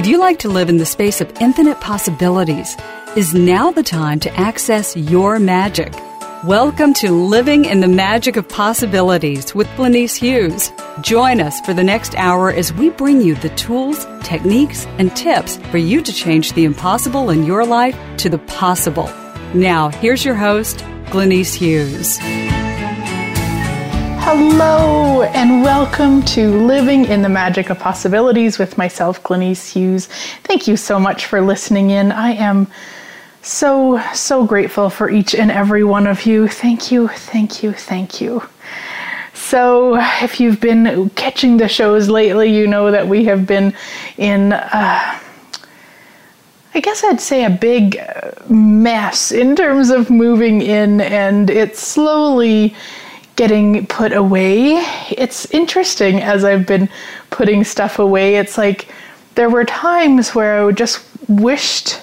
Would you like to live in the space of infinite possibilities? Is now the time to access your magic? Welcome to Living in the Magic of Possibilities with Glenyce Hughes. Join us for the next hour as we bring you the tools, techniques, and tips for you to change the impossible in your life to the possible. Now, here's your host, Glenyce Hughes. Hello, and welcome to Living in the Magic of Possibilities with myself, Glenyce Hughes. Thank you so much for listening in. I am so, so grateful for each and every one of you. Thank you, thank you, thank you. So, if you've been catching the shows lately, you know that we have been in. Uh, I guess I'd say a big mess in terms of moving in, and it's slowly getting put away. It's interesting as I've been putting stuff away. It's like there were times where I just wished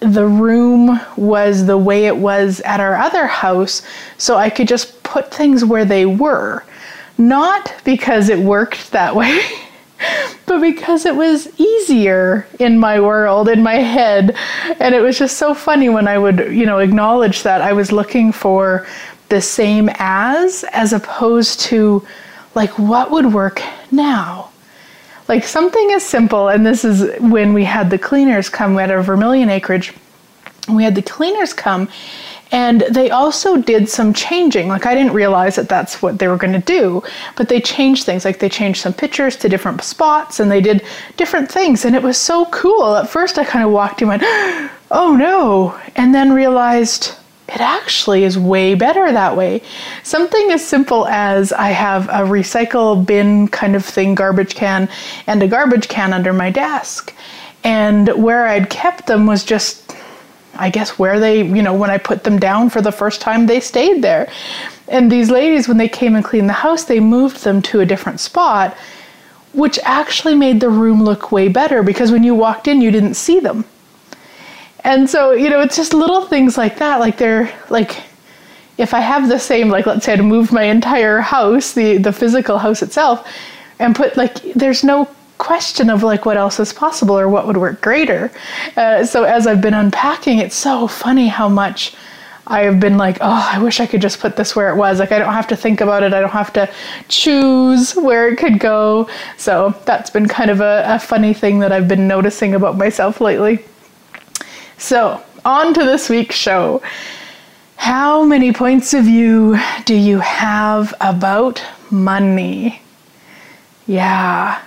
the room was the way it was at our other house so I could just put things where they were. Not because it worked that way. but because it was easier in my world, in my head. And it was just so funny when I would, you know, acknowledge that I was looking for the same as, as opposed to like what would work now. Like something as simple, and this is when we had the cleaners come, we had our Vermilion acreage, we had the cleaners come, and they also did some changing. Like I didn't realize that that's what they were going to do, but they changed things. Like they changed some pictures to different spots, and they did different things, and it was so cool. At first, I kind of walked in, went, "Oh no," and then realized it actually is way better that way. Something as simple as I have a recycle bin kind of thing, garbage can, and a garbage can under my desk. And where I'd kept them was just, I guess, where they, you know, when I put them down for the first time, they stayed there. And these ladies, when they came and cleaned the house, they moved them to a different spot, which actually made the room look way better because when you walked in, you didn't see them and so, you know, it's just little things like that. Like they're like, if I have the same, like let's say I'd move my entire house, the the physical house itself, and put like, there's no question of like what else is possible or what would work greater. Uh, so as I've been unpacking, it's so funny how much. I have been like, oh, I wish I could just put this where it was. Like, I don't have to think about it. I don't have to choose where it could go. So, that's been kind of a, a funny thing that I've been noticing about myself lately. So, on to this week's show. How many points of view do you have about money? Yeah.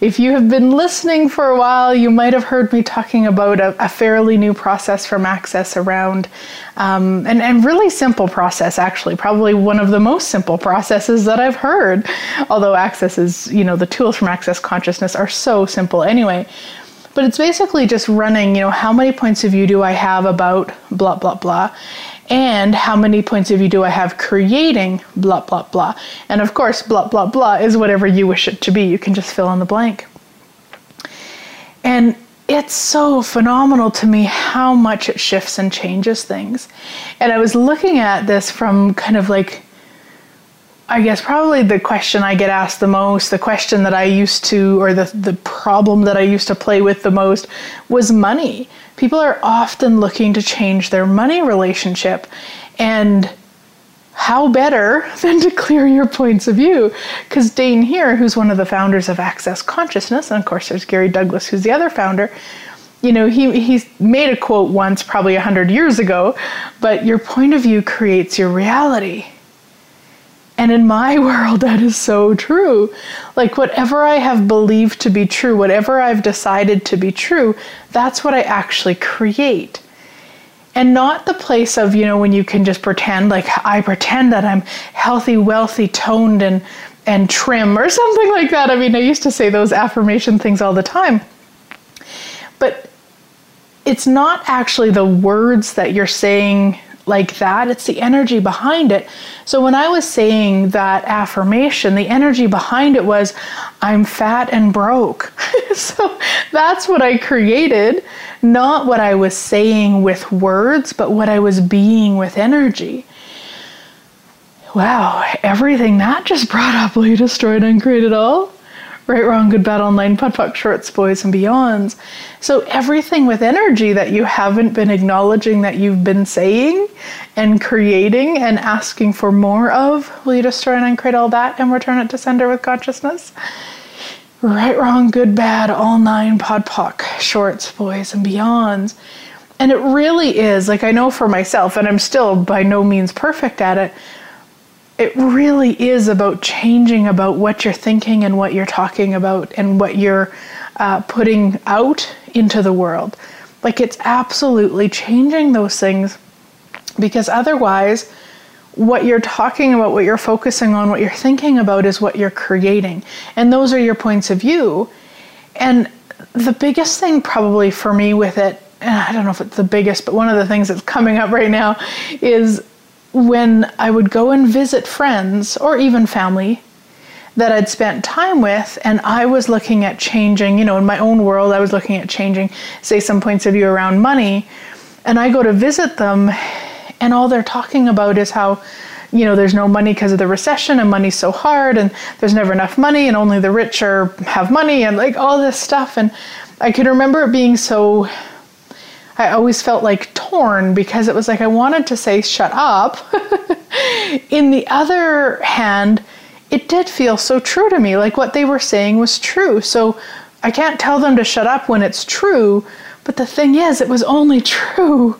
If you have been listening for a while, you might have heard me talking about a, a fairly new process from Access around, um, and, and really simple process, actually, probably one of the most simple processes that I've heard. Although Access is, you know, the tools from Access Consciousness are so simple anyway. But it's basically just running, you know, how many points of view do I have about blah, blah, blah, and how many points of view do I have creating blah, blah, blah. And of course, blah, blah, blah is whatever you wish it to be. You can just fill in the blank. And it's so phenomenal to me how much it shifts and changes things. And I was looking at this from kind of like I guess probably the question I get asked the most, the question that I used to, or the, the problem that I used to play with the most was money. People are often looking to change their money relationship. And how better than to clear your points of view? Because Dain Heer, who's one of the founders of Access Consciousness, and of course there's Gary Douglas, who's the other founder, you know, he, he's made a quote once, probably a hundred years ago, but your point of view creates your reality. And in my world, that is so true. Like, whatever I have believed to be true, whatever I've decided to be true, that's what I actually create. And not the place of, you know, when you can just pretend, like, I pretend that I'm healthy, wealthy, toned, and, and trim, or something like that. I mean, I used to say those affirmation things all the time. But it's not actually the words that you're saying like that, it's the energy behind it. So when I was saying that affirmation, the energy behind it was, I'm fat and broke. so that's what I created, not what I was saying with words, but what I was being with energy. Wow, everything that just brought up, will you destroy and uncreate it all? Right, wrong, good, bad, online, POD, POC, shorts, boys, and beyonds. So everything with energy that you haven't been acknowledging that you've been saying and creating and asking for more of, will you destroy and uncreate all that and return it to sender with consciousness? Right, wrong, good, bad, all nine, pod, poc, shorts, boys, and beyonds. And it really is, like I know for myself, and I'm still by no means perfect at it, it really is about changing about what you're thinking and what you're talking about and what you're uh, putting out into the world. Like it's absolutely changing those things because otherwise, what you're talking about, what you're focusing on, what you're thinking about is what you're creating. And those are your points of view. And the biggest thing, probably for me, with it, and I don't know if it's the biggest, but one of the things that's coming up right now is when I would go and visit friends or even family that I'd spent time with, and I was looking at changing, you know, in my own world, I was looking at changing, say, some points of view around money, and I go to visit them, and all they're talking about is how, you know, there's no money because of the recession, and money's so hard, and there's never enough money, and only the rich are have money, and like all this stuff, and I can remember it being so I always felt like torn because it was like I wanted to say, shut up. In the other hand, it did feel so true to me. Like what they were saying was true. So I can't tell them to shut up when it's true. But the thing is, it was only true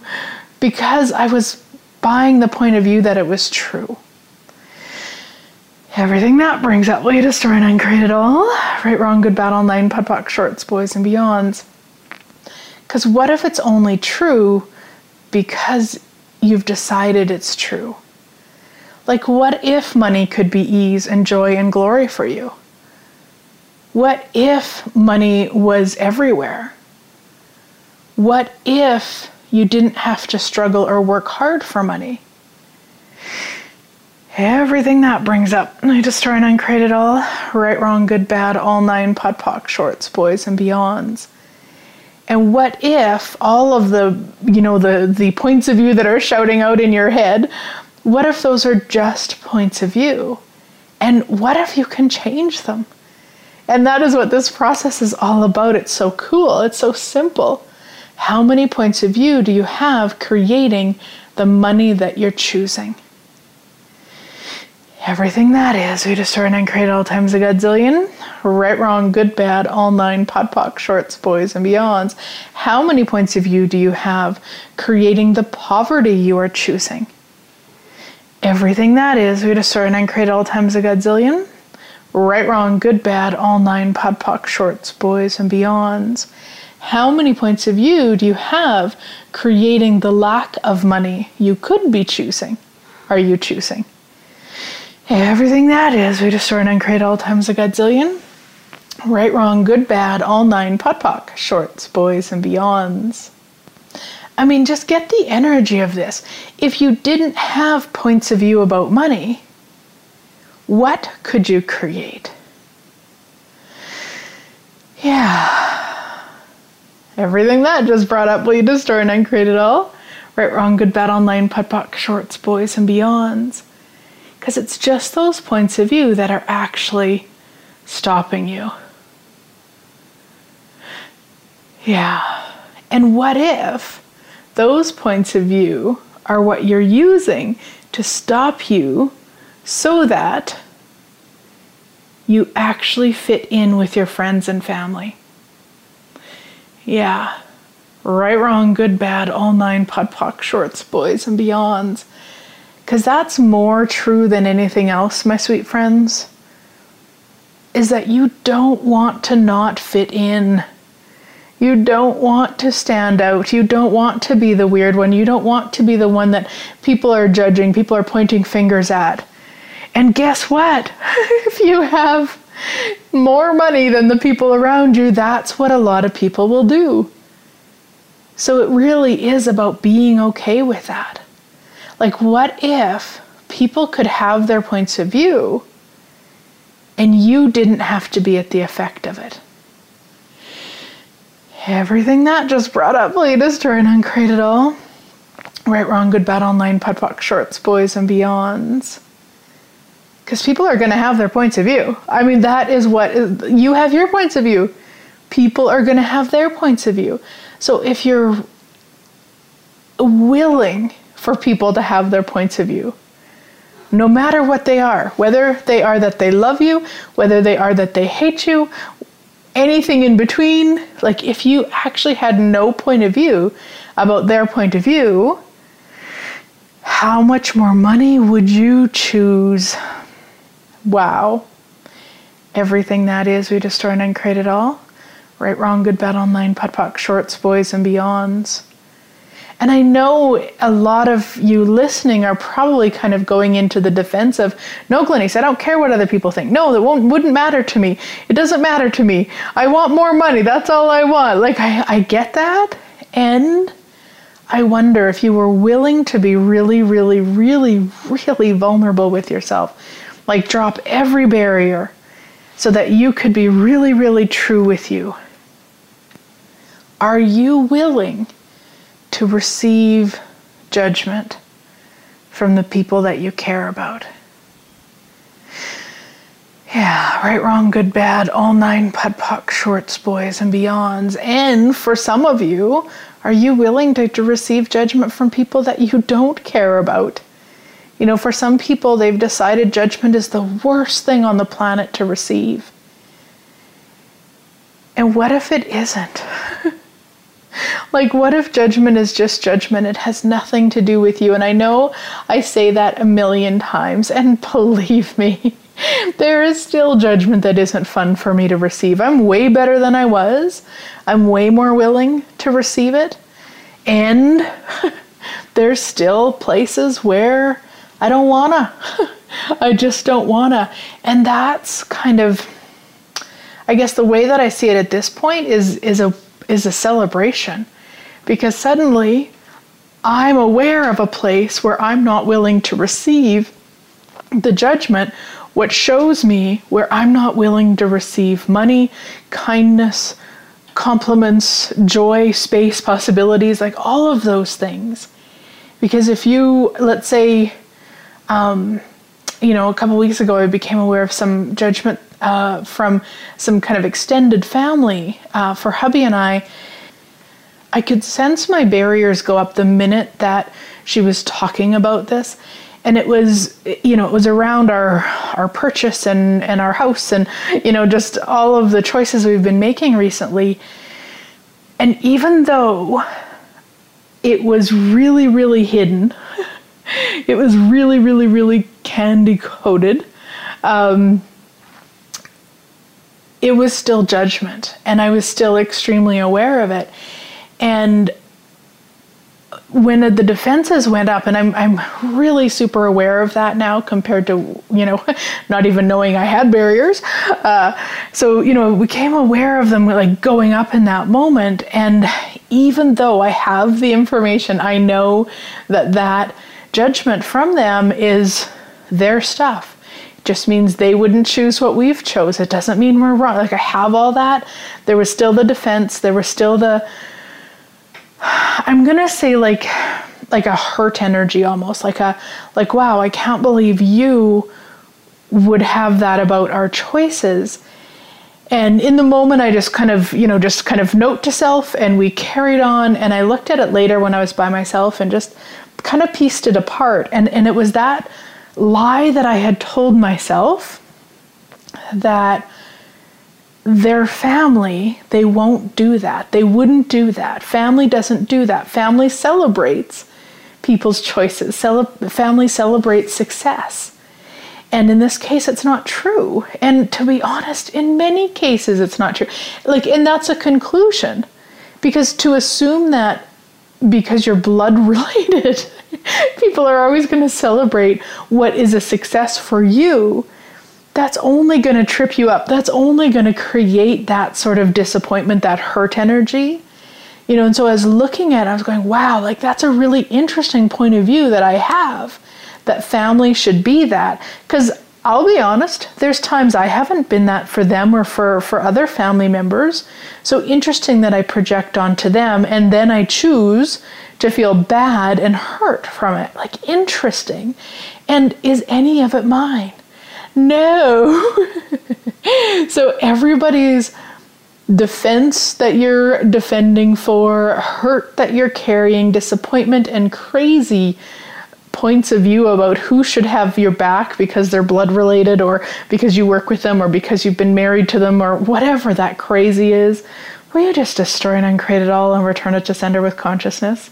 because I was buying the point of view that it was true. Everything that brings up latest uncreate it all. Right, wrong, good, bad, all nine, podpoc, shorts, boys, and beyonds. Because what if it's only true because you've decided it's true? Like, what if money could be ease and joy and glory for you? What if money was everywhere? What if you didn't have to struggle or work hard for money? Everything that brings up, I try and uncreate it all. Right, wrong, good, bad, all nine, pod, poc, shorts, boys, and beyonds. And what if all of the, you know, the, the points of view that are shouting out in your head, what if those are just points of view? And what if you can change them? And that is what this process is all about. It's so cool, it's so simple. How many points of view do you have creating the money that you're choosing? Everything that is, we destroy and create all times a godzillion. Right, wrong, good, bad, all nine, podpoc, shorts, boys, and beyonds. How many points of view do you have creating the poverty you are choosing? Everything that is, we destroy and create all times a godzillion. Right, wrong, good, bad, all nine, podpoc, shorts, boys, and beyonds. How many points of view do you have creating the lack of money you could be choosing? Are you choosing? Everything that is, we destroy and uncreate all times a godzillion. Right, wrong, good, bad, all nine, podpoc, shorts, boys, and beyonds. I mean, just get the energy of this. If you didn't have points of view about money, what could you create? Yeah. Everything that just brought up, you destroy and uncreate it all? Right, wrong, good, bad, all nine, podpoc, shorts, boys, and beyonds because it's just those points of view that are actually stopping you. Yeah. And what if those points of view are what you're using to stop you so that you actually fit in with your friends and family? Yeah. Right, wrong, good, bad, all nine podpoc shorts, boys and beyonds. Because that's more true than anything else, my sweet friends, is that you don't want to not fit in. You don't want to stand out. You don't want to be the weird one. You don't want to be the one that people are judging, people are pointing fingers at. And guess what? if you have more money than the people around you, that's what a lot of people will do. So it really is about being okay with that. Like, what if people could have their points of view and you didn't have to be at the effect of it? Everything that just brought up latest try and uncreate it all. Right, wrong, good, bad, all nine, podpoc, shorts, boys, and beyonds. Because people are going to have their points of view. I mean, that is what you have your points of view. People are going to have their points of view. So if you're willing for people to have their points of view, no matter what they are, whether they are that they love you, whether they are that they hate you, anything in between, like if you actually had no point of view about their point of view, how much more money would you choose? Wow. Everything that is, we destroy and uncreate it all. Right, wrong, good, bad, all nine, POC, shorts, boys, and beyonds. And I know a lot of you listening are probably kind of going into the defense of, no, Glenyce, I don't care what other people think. No, that won't, wouldn't matter to me. It doesn't matter to me. I want more money. That's all I want. Like, I, I get that. And I wonder if you were willing to be really, really, really, really vulnerable with yourself, like drop every barrier so that you could be really, really true with you. Are you willing to receive judgment from the people that you care about? Yeah, right, wrong, good, bad, all nine POD POC, shorts, boys, and beyonds. And for some of you, are you willing to, to receive judgment from people that you don't care about? You know, for some people, they've decided judgment is the worst thing on the planet to receive. And what if it isn't? Like, what if judgment is just judgment? It has nothing to do with you. And I know I say that a million times, and believe me, there is still judgment that isn't fun for me to receive. I'm way better than I was. I'm way more willing to receive it. And there's still places where I don't wanna. I just don't wanna. And that's kind of I guess the way that I see it at this point is is a is a celebration. Because suddenly I'm aware of a place where I'm not willing to receive the judgment what shows me where I'm not willing to receive money, kindness, compliments, joy, space, possibilities, like all of those things. Because if you, let's say, um, you know, a couple weeks ago, I became aware of some judgment uh, from some kind of extended family uh, for hubby and I. I could sense my barriers go up the minute that she was talking about this and it was you know it was around our our purchase and and our house and you know just all of the choices we've been making recently and even though it was really really hidden it was really really really candy coated um, it was still judgment and i was still extremely aware of it and when the defenses went up, and I'm I'm really super aware of that now compared to you know not even knowing I had barriers. Uh, so you know we became aware of them like going up in that moment, and even though I have the information, I know that that judgment from them is their stuff. Just means they wouldn't choose what we've chose. It doesn't mean we're wrong. Like I have all that. There was still the defense. There was still the I'm gonna say like like a hurt energy almost like a like wow I can't believe you would have that about our choices and in the moment I just kind of you know just kind of note to self and we carried on and I looked at it later when I was by myself and just kind of pieced it apart and and it was that lie that I had told myself that their family, they won't do that. They wouldn't do that. Family doesn't do that. Family celebrates people's choices. Cele- family celebrates success. And in this case, it's not true. And to be honest, in many cases, it's not true. Like, and that's a conclusion. Because to assume that because you're blood related, people are always going to celebrate what is a success for you that's only going to trip you up. That's only going to create that sort of disappointment, that hurt energy. You know, and so as looking at it, I was going, wow, like that's a really interesting point of view that I have that family should be that. Because I'll be honest, there's times I haven't been that for them or for, for other family members. So interesting that I project onto them and then I choose to feel bad and hurt from it. Like interesting. And is any of it mine? No. so everybody's defense that you're defending for, hurt that you're carrying, disappointment, and crazy points of view about who should have your back because they're blood related or because you work with them or because you've been married to them or whatever that crazy is. Will you just destroy and uncreate it all and return it to sender with consciousness?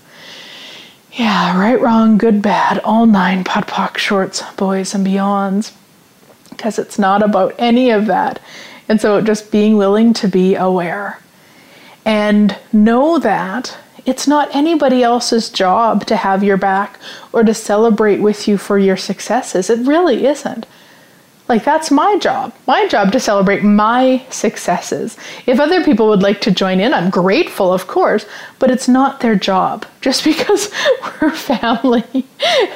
Yeah, right, wrong, good, bad, all nine POD POC shorts, boys and beyonds. Because it's not about any of that. And so just being willing to be aware and know that it's not anybody else's job to have your back or to celebrate with you for your successes. It really isn't. Like, that's my job. My job to celebrate my successes. If other people would like to join in, I'm grateful, of course, but it's not their job. Just because we're family,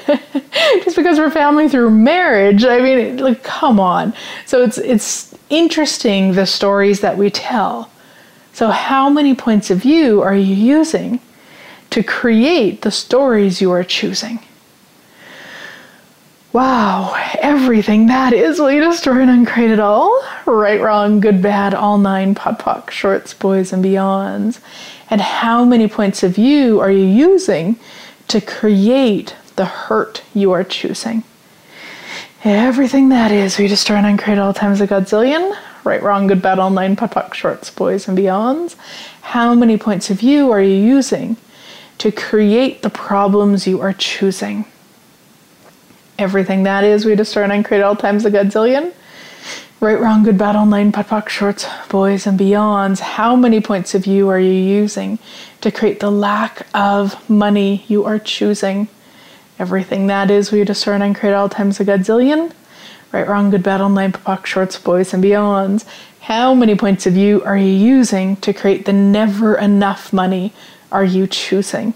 just because we're family through marriage, I mean, like, come on. So it's, it's interesting the stories that we tell. So, how many points of view are you using to create the stories you are choosing? Wow, everything that is you destroy and uncreate it all? Right, wrong, good, bad, all nine, POD POC, shorts, boys, and beyonds. And how many points of view are you using to create the hurt you are choosing? Everything that is, we destroy and uncreate all times a godzillion. Right, wrong, good, bad, online, nine, POD shorts, boys, and beyonds. How many points of view are you using to create the problems you are choosing? everything that is. We destroy and create all times a godzillion. Right, wrong, good, bad, all nine, POD POC, shorts, boys, and beyonds. How many points of view are you using to create the lack of money you are choosing? Everything that is, we destroy and create all times a godzillion. Right, wrong, good, bad, all nine, POD shorts, boys, and beyonds. How many points of view are you using to create the never enough money are you choosing?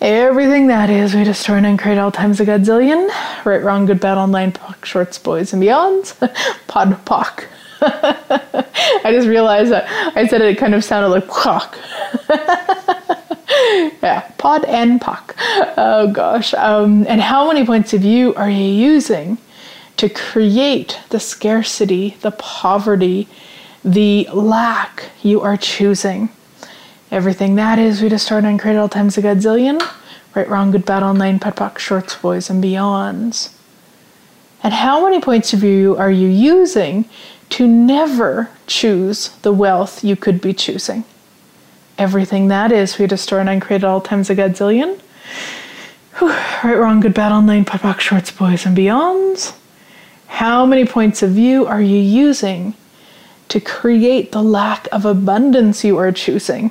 Everything that is, we destroy and create all times a godzillion. Right, wrong, good, bad, all nine, POC, shorts, boys, and beyonds. POD POC. I just realized that I said it kind of sounded like POC. yeah, pod and POC. Oh gosh. Um, and how many points of view are you using to create the scarcity, the poverty, the lack you are choosing? Everything that is, we destroy and uncreate all times a godzillion. Right, wrong, good, bad, all nine, POD POC, shorts, boys, and beyonds. And how many points of view are you using to never choose the wealth you could be choosing? Everything that is, we destroy and uncreate all times a godzillion. Whew. Right, wrong, good, bad, all nine, POD POC, shorts, boys, and beyonds. How many points of view are you using to create the lack of abundance you are choosing?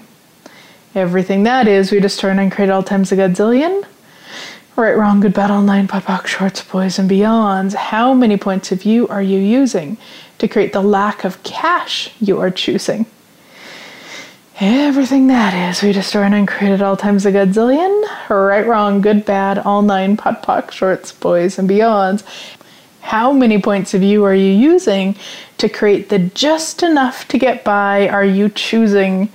Everything that is, we destroy and create all times a godzillion. Right, wrong, good, bad, all nine, POD POC, shorts, boys, and beyonds. How many points of view are you using to create the lack of cash you are choosing? Everything that is, we destroy and create at all times a godzillion. Right, wrong, good, bad, all nine, POD POC, shorts, boys, and beyonds. How many points of view are you using to create the just enough to get by are you choosing?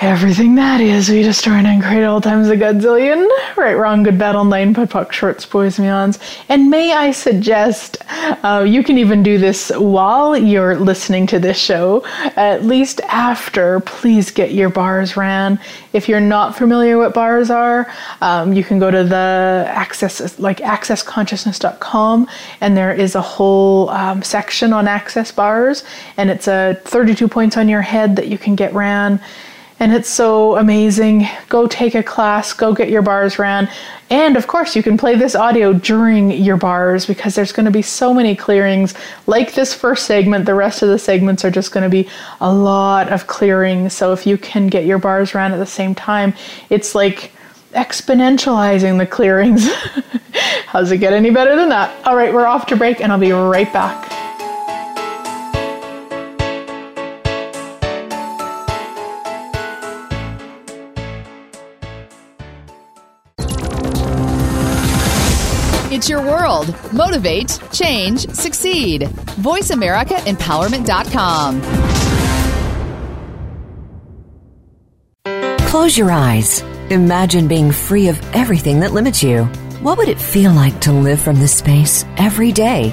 Everything that is, we destroy and uncreate all times a godzillion. Right, wrong, good, bad, all nine, POD POC, shorts, boys, meons. And may I suggest, uh, you can even do this while you're listening to this show, at least after, please get your bars ran. If you're not familiar what bars are, um, you can go to the access, like accessconsciousness.com, and there is a whole um, section on access bars, and it's a 32 points on your head that you can get ran and it's so amazing. Go take a class, go get your bars ran. And of course, you can play this audio during your bars because there's going to be so many clearings. Like this first segment, the rest of the segments are just going to be a lot of clearing. So if you can get your bars ran at the same time, it's like exponentializing the clearings. How's it get any better than that? All right, we're off to break and I'll be right back. Your world. Motivate, change, succeed. VoiceAmericaEmpowerment.com. Close your eyes. Imagine being free of everything that limits you. What would it feel like to live from this space every day?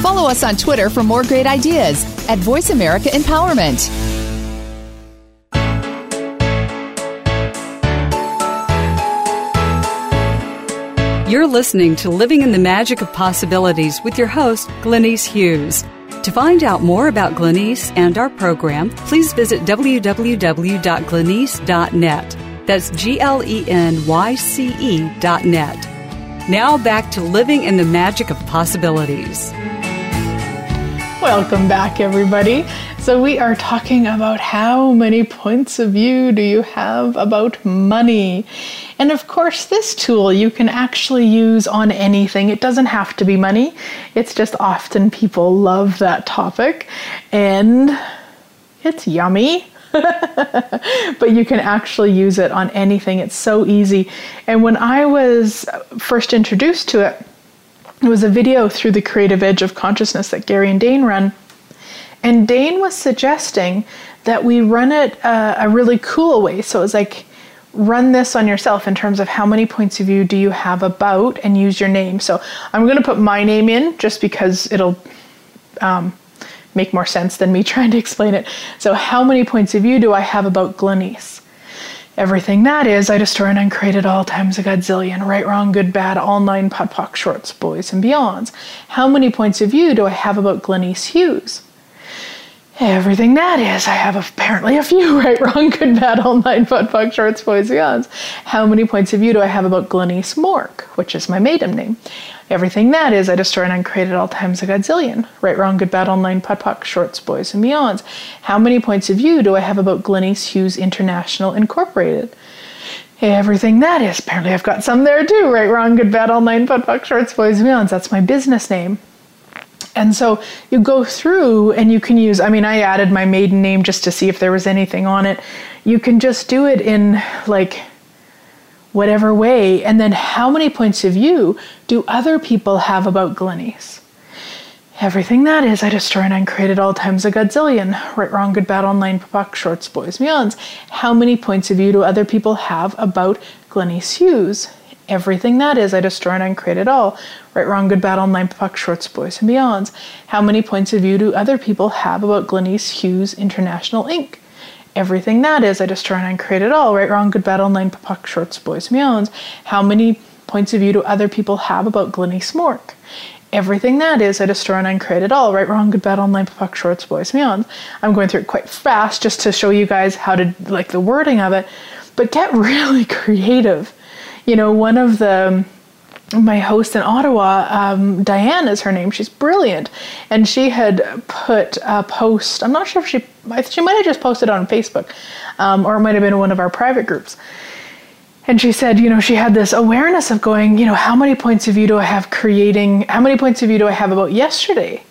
Follow us on Twitter for more great ideas at Voice America Empowerment. You're listening to Living in the Magic of Possibilities with your host, Glenyce Hughes. To find out more about Glenyce and our program, please visit www.glenyce.net. That's G L E N Y C E dot net. Now back to Living in the Magic of Possibilities. Welcome back, everybody. So, we are talking about how many points of view do you have about money? And of course, this tool you can actually use on anything. It doesn't have to be money, it's just often people love that topic, and it's yummy. but you can actually use it on anything. It's so easy. And when I was first introduced to it, it was a video through the creative edge of consciousness that Gary and Dain run. And Dain was suggesting that we run it uh, a really cool way. So it was like, run this on yourself in terms of how many points of view do you have about and use your name. So I'm going to put my name in just because it'll um, make more sense than me trying to explain it. So, how many points of view do I have about Glenyce? Everything that is, I destroy and uncreated all times a godzillion, right, wrong, good, bad, all nine POD POC shorts, boys and beyonds. How many points of view do I have about Glenyce Hughes? Everything that is, I have apparently a few, right, wrong, good, bad, all nine POD POC shorts, boys and beyonds. How many points of view do I have about Glenyce Mork, which is my maiden name? Everything that is, I destroy and uncreated all times a godzillion. Right, wrong, good, bad, all nine, POD POC, shorts, boys, and beyonds. How many points of view do I have about Glenyce Hughes International Incorporated? Everything that is. Apparently, I've got some there too. Right, wrong, good, bad, all nine, POD POC, shorts, boys, and beyonds. That's my business name. And so you go through and you can use, I mean, I added my maiden name just to see if there was anything on it. You can just do it in like whatever way, and then how many points of view do other people have about Glenyce? Everything that is, I destroy and uncreate at all times a godzillion. Right, wrong, good, bad, online, POC, shorts, boys, meons. How many points of view do other people have about Glenyce Hughes? Everything that is, I destroy and uncreate all. Right, wrong, good, bad, online, POC, shorts, boys, and beyonds. How many points of view do other people have about Glenyce Hughes International Inc.? everything that is. I try and create it all. Right, wrong, good, bad, online, POC, shorts, boys, meowns. How many points of view do other people have about Glenyce Mork? Everything that is, I destroy and uncreate it all. Right, wrong, good, bad, online, POC, shorts, boys, meowns. I'm going through it quite fast just to show you guys how to like the wording of it, but get really creative. You know, one of the my host in Ottawa, um, Diane is her name. She's brilliant, and she had put a post. I'm not sure if she she might have just posted on Facebook, um, or it might have been one of our private groups. And she said, you know, she had this awareness of going, you know, how many points of view do I have creating? How many points of view do I have about yesterday?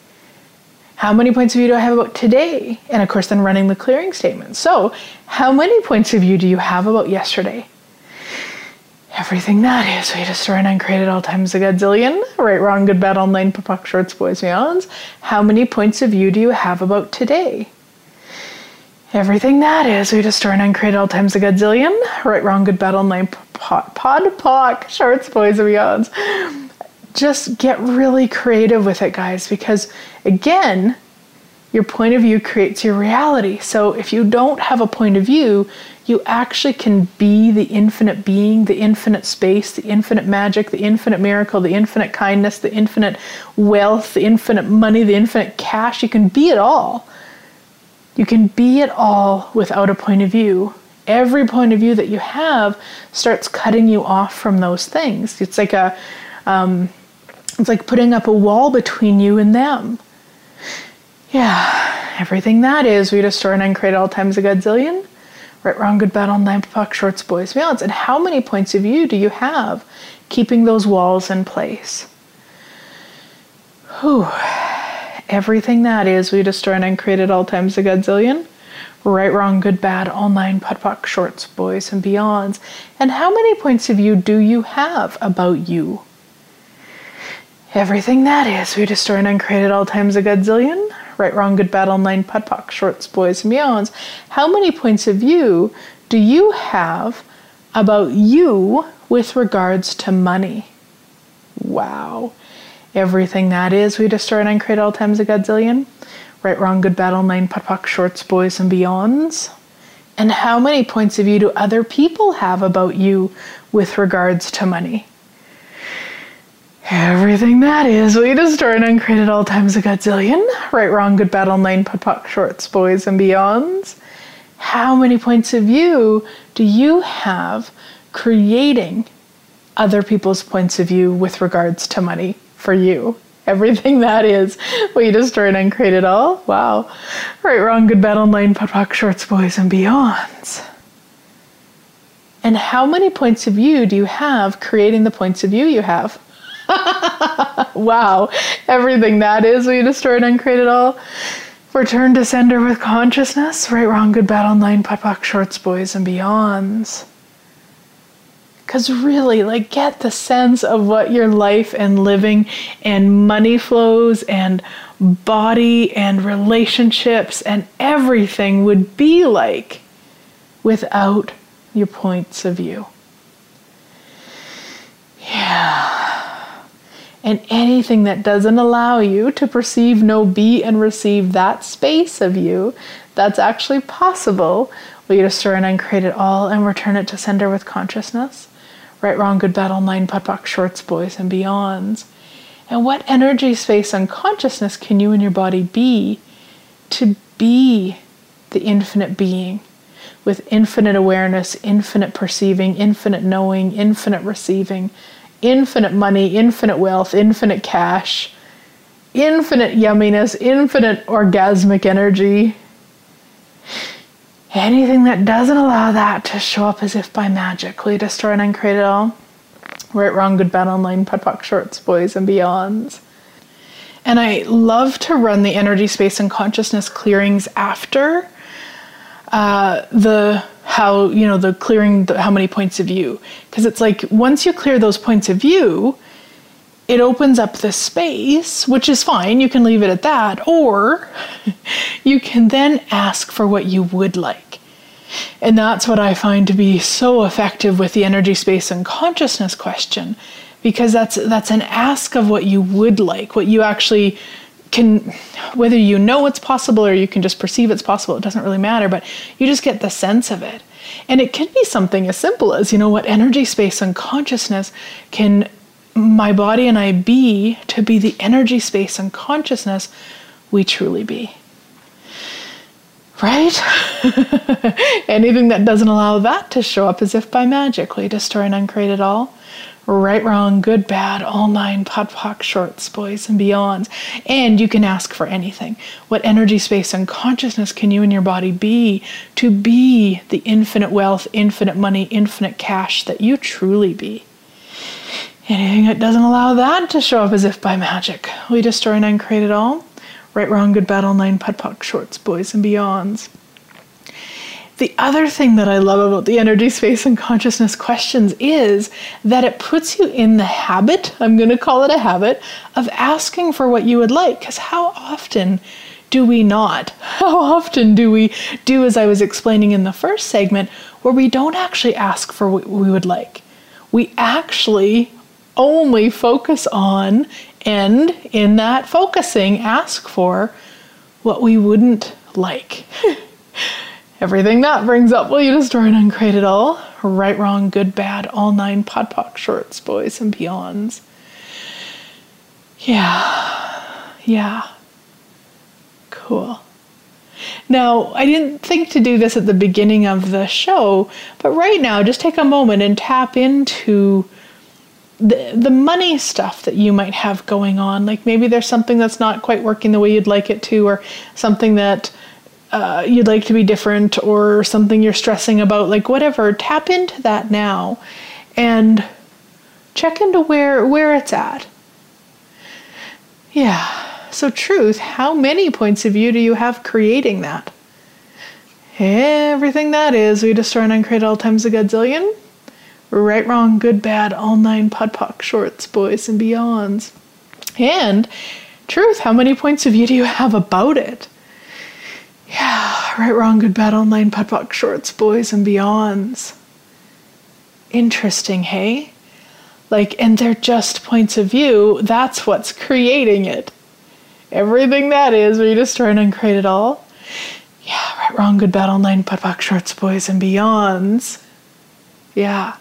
How many points of view do I have about today? And of course, then running the clearing statement. So, how many points of view do you have about yesterday? Everything that is. We destroy and uncreate at all times a godzillion. Right, wrong, good, bad, online, POC, shorts, boys, meons. How many points of view do you have about today? Everything that is. We destroy and uncreate at all times a godzillion. Right, wrong, good, bad, all nine, pod, pod, pock, shorts, boys, and meons. Just get really creative with it, guys, because again, your point of view creates your reality. So if you don't have a point of view, you actually can be the infinite being, the infinite space, the infinite magic, the infinite miracle, the infinite kindness, the infinite wealth, the infinite money, the infinite cash. You can be it all. You can be it all without a point of view. Every point of view that you have starts cutting you off from those things. It's like a, um, it's like putting up a wall between you and them. Yeah, everything that is, we destroy and uncreate all times a godzillion right, wrong, good, bad, online, POC, shorts, boys, beyonds. And how many points of view do you have keeping those walls in place? Whew. Everything that is, we destroy and uncreate at all times a godzillion. Right, wrong, good, bad, online, POD, POC, shorts, boys, and beyonds. And how many points of view do you have about you? Everything that is, we destroy and uncreate at all times a godzillion right, wrong, good, bad, online, POC, shorts, boys, and beyonds. How many points of view do you have about you with regards to money? Wow. Everything that is, we destroy and uncreate all times a godzillion. Right, wrong, good, bad, online, POC, shorts, boys, and beyonds. And how many points of view do other people have about you with regards to money? Everything that is, we destroy and uncreate at all times a godzillion. Right, wrong, good, bad, online, POD, shorts, boys, and beyonds. How many points of view do you have creating other people's points of view with regards to money for you? Everything that is, we destroy and uncreate it all. Wow. Right, wrong, good, bad, online, POD, shorts, boys, and beyonds. And how many points of view do you have creating the points of view you have? wow. Everything that is, we destroyed and created all. Return to sender with consciousness. Right, wrong, good, bad, online, POC, shorts, boys, and beyonds. Because really, like, get the sense of what your life and living and money flows and body and relationships and everything would be like without your points of view. Yeah and anything that doesn't allow you to perceive, know, be, and receive that space of you that's actually possible, will you destroy and uncreate it all and return it to sender with consciousness? Right, wrong, good, bad, online, POD, POC, shorts, boys, and beyonds. And what energy, space, and consciousness can you and your body be to be the infinite being with infinite awareness, infinite perceiving, infinite knowing, infinite receiving? Infinite money, infinite wealth, infinite cash, infinite yumminess, infinite orgasmic energy. Anything that doesn't allow that to show up as if by magic, will you destroy and uncreate it all? Right, wrong, good, bad, online, POD, POC, shorts, boys, and beyonds. And I love to run the energy, space, and consciousness clearings after uh, the how you know the clearing the, how many points of view. Because it's like once you clear those points of view it opens up the space which is fine you can leave it at that or you can then ask for what you would like. And that's what i find to be so effective with the energy space and consciousness question because that's that's an ask of what you would like what you actually can whether you know it's possible or you can just perceive it's possible it doesn't really matter but you just get the sense of it. And it can be something as simple as you know what energy space and consciousness can my body and i be to be the energy space and consciousness we truly be. Right? Anything that doesn't allow that to show up as if by magic we destroy and uncreate it all right, wrong, good, bad, all nine, POD POC, shorts, boys, and beyonds. And you can ask for anything. What energy, space, and consciousness can you and your body be to be the infinite wealth, infinite money, infinite cash that you truly be? Anything that doesn't allow that to show up as if by magic, we destroy and uncreate it all. Right, wrong, good, bad, all nine, POD POC, shorts, boys, and beyonds. The other thing that I love about the energy, space, and consciousness questions is that it puts you in the habit, I'm going to call it a habit, of asking for what you would like. Because how often do we not? How often do we do, as I was explaining in the first segment, where we don't actually ask for what we would like? We actually only focus on and in that focusing ask for what we wouldn't like. Everything that brings up, will you destroy and uncreate it all? Right, wrong, good, bad, all nine podpoc shorts, boys and beyonds. Yeah, yeah. Cool. Now, I didn't think to do this at the beginning of the show, but right now, just take a moment and tap into the, the money stuff that you might have going on. Like maybe there's something that's not quite working the way you'd like it to, or something that uh, you'd like to be different or something you're stressing about, like whatever, tap into that now and check into where where it's at. Yeah. So truth, how many points of view do you have creating that? Everything that is, we destroy and uncreate all times a godzillion. Right, wrong, good, bad, all nine POD POC shorts, boys and beyonds. And truth, how many points of view do you have about it? Yeah, right, wrong, good, bad, all nine, podpoc shorts, boys and beyonds. Interesting, hey? Like, and they're just points of view. That's what's creating it. Everything that is, we just try and uncreate it all. Yeah, right, wrong, good, bad, all nine, podpoc shorts, boys and beyonds. Yeah.